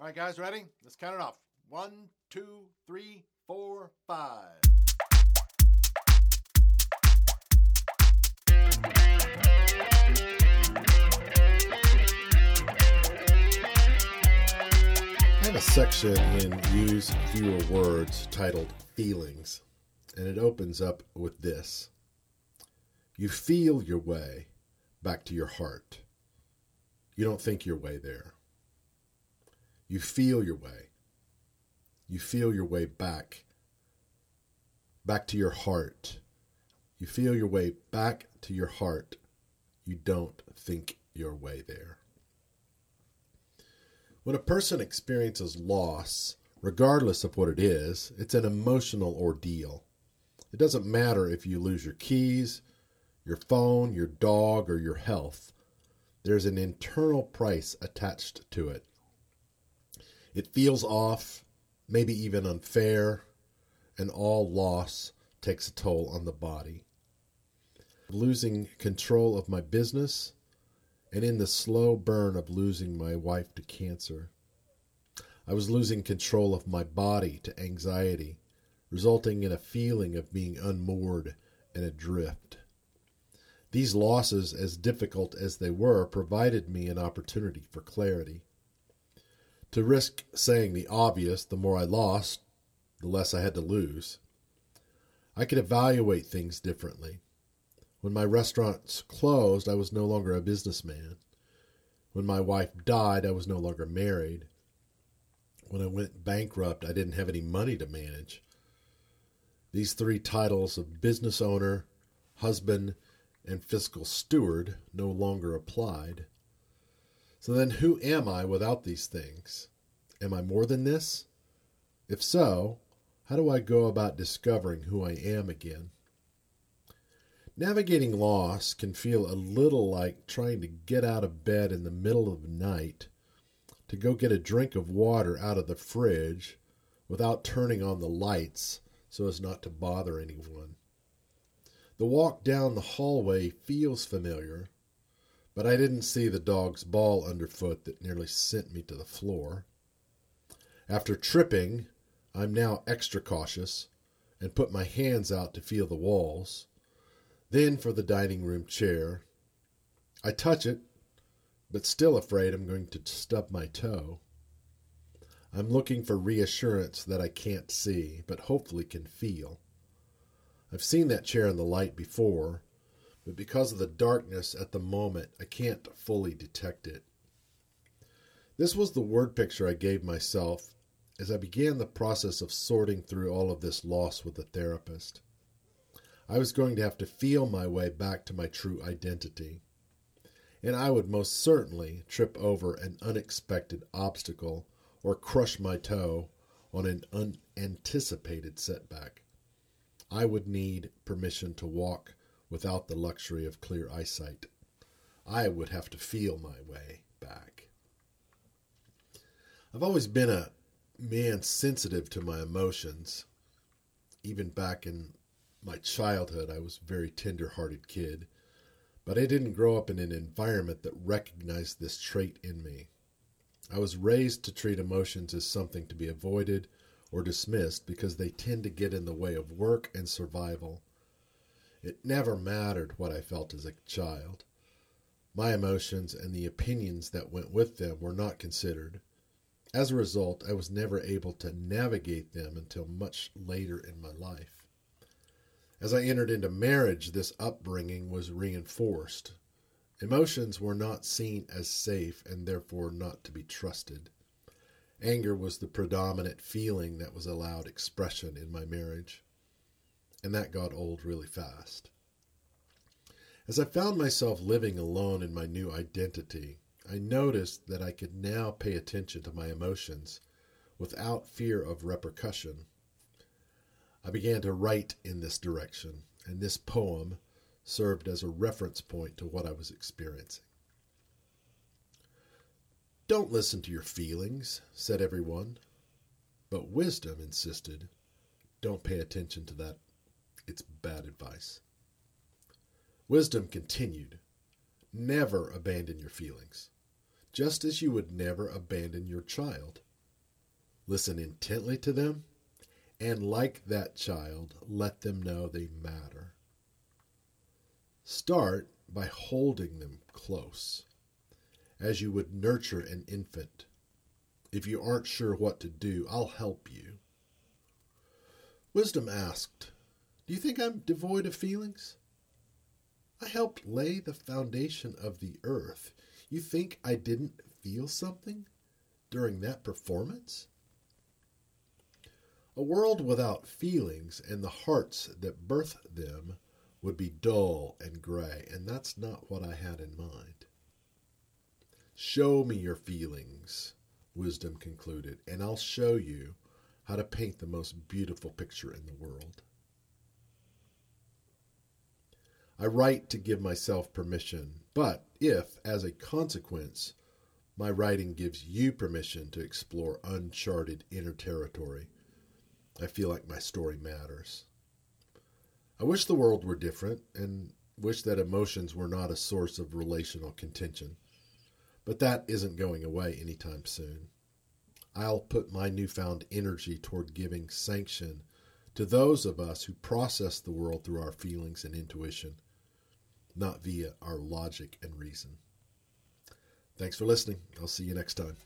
All right, guys, ready? Let's count it off. One, two, three, four, five. I have a section in Use Fewer Words titled Feelings, and it opens up with this You feel your way back to your heart. You don't think your way there. You feel your way. You feel your way back, back to your heart. You feel your way back to your heart. You don't think your way there. When a person experiences loss, regardless of what it is, it's an emotional ordeal. It doesn't matter if you lose your keys, your phone, your dog, or your health. There's an internal price attached to it. It feels off, maybe even unfair, and all loss takes a toll on the body. Losing control of my business, and in the slow burn of losing my wife to cancer. I was losing control of my body to anxiety, resulting in a feeling of being unmoored and adrift. These losses, as difficult as they were, provided me an opportunity for clarity. To risk saying the obvious, the more I lost, the less I had to lose. I could evaluate things differently. When my restaurants closed, I was no longer a businessman. When my wife died, I was no longer married. When I went bankrupt, I didn't have any money to manage. These three titles of business owner, husband, and fiscal steward no longer applied. So then, who am I without these things? Am I more than this? If so, how do I go about discovering who I am again? Navigating loss can feel a little like trying to get out of bed in the middle of the night to go get a drink of water out of the fridge without turning on the lights so as not to bother anyone. The walk down the hallway feels familiar, but I didn't see the dog's ball underfoot that nearly sent me to the floor. After tripping, I'm now extra cautious and put my hands out to feel the walls then for the dining room chair. I touch it, but still afraid I'm going to stub my toe. I'm looking for reassurance that I can't see, but hopefully can feel. I've seen that chair in the light before, but because of the darkness at the moment, I can't fully detect it. This was the word picture I gave myself as I began the process of sorting through all of this loss with the therapist. I was going to have to feel my way back to my true identity. And I would most certainly trip over an unexpected obstacle or crush my toe on an unanticipated setback. I would need permission to walk without the luxury of clear eyesight. I would have to feel my way back. I've always been a man sensitive to my emotions, even back in my childhood, I was a very tender hearted kid, but I didn't grow up in an environment that recognized this trait in me. I was raised to treat emotions as something to be avoided or dismissed because they tend to get in the way of work and survival. It never mattered what I felt as a child. My emotions and the opinions that went with them were not considered. As a result, I was never able to navigate them until much later in my life. As I entered into marriage, this upbringing was reinforced. Emotions were not seen as safe and therefore not to be trusted. Anger was the predominant feeling that was allowed expression in my marriage. And that got old really fast. As I found myself living alone in my new identity, I noticed that I could now pay attention to my emotions without fear of repercussion. I began to write in this direction, and this poem served as a reference point to what I was experiencing. Don't listen to your feelings, said everyone. But wisdom insisted, don't pay attention to that. It's bad advice. Wisdom continued, never abandon your feelings, just as you would never abandon your child. Listen intently to them, and like that child, let them know they matter. Start by holding them close, as you would nurture an infant. If you aren't sure what to do, I'll help you. Wisdom asked, Do you think I'm devoid of feelings? I helped lay the foundation of the earth. You think I didn't feel something during that performance? A world without feelings and the hearts that birth them would be dull and gray, and that's not what I had in mind. Show me your feelings, wisdom concluded, and I'll show you how to paint the most beautiful picture in the world. I write to give myself permission, but if, as a consequence, my writing gives you permission to explore uncharted inner territory, I feel like my story matters. I wish the world were different and wish that emotions were not a source of relational contention, but that isn't going away anytime soon. I'll put my newfound energy toward giving sanction to those of us who process the world through our feelings and intuition, not via our logic and reason. Thanks for listening. I'll see you next time.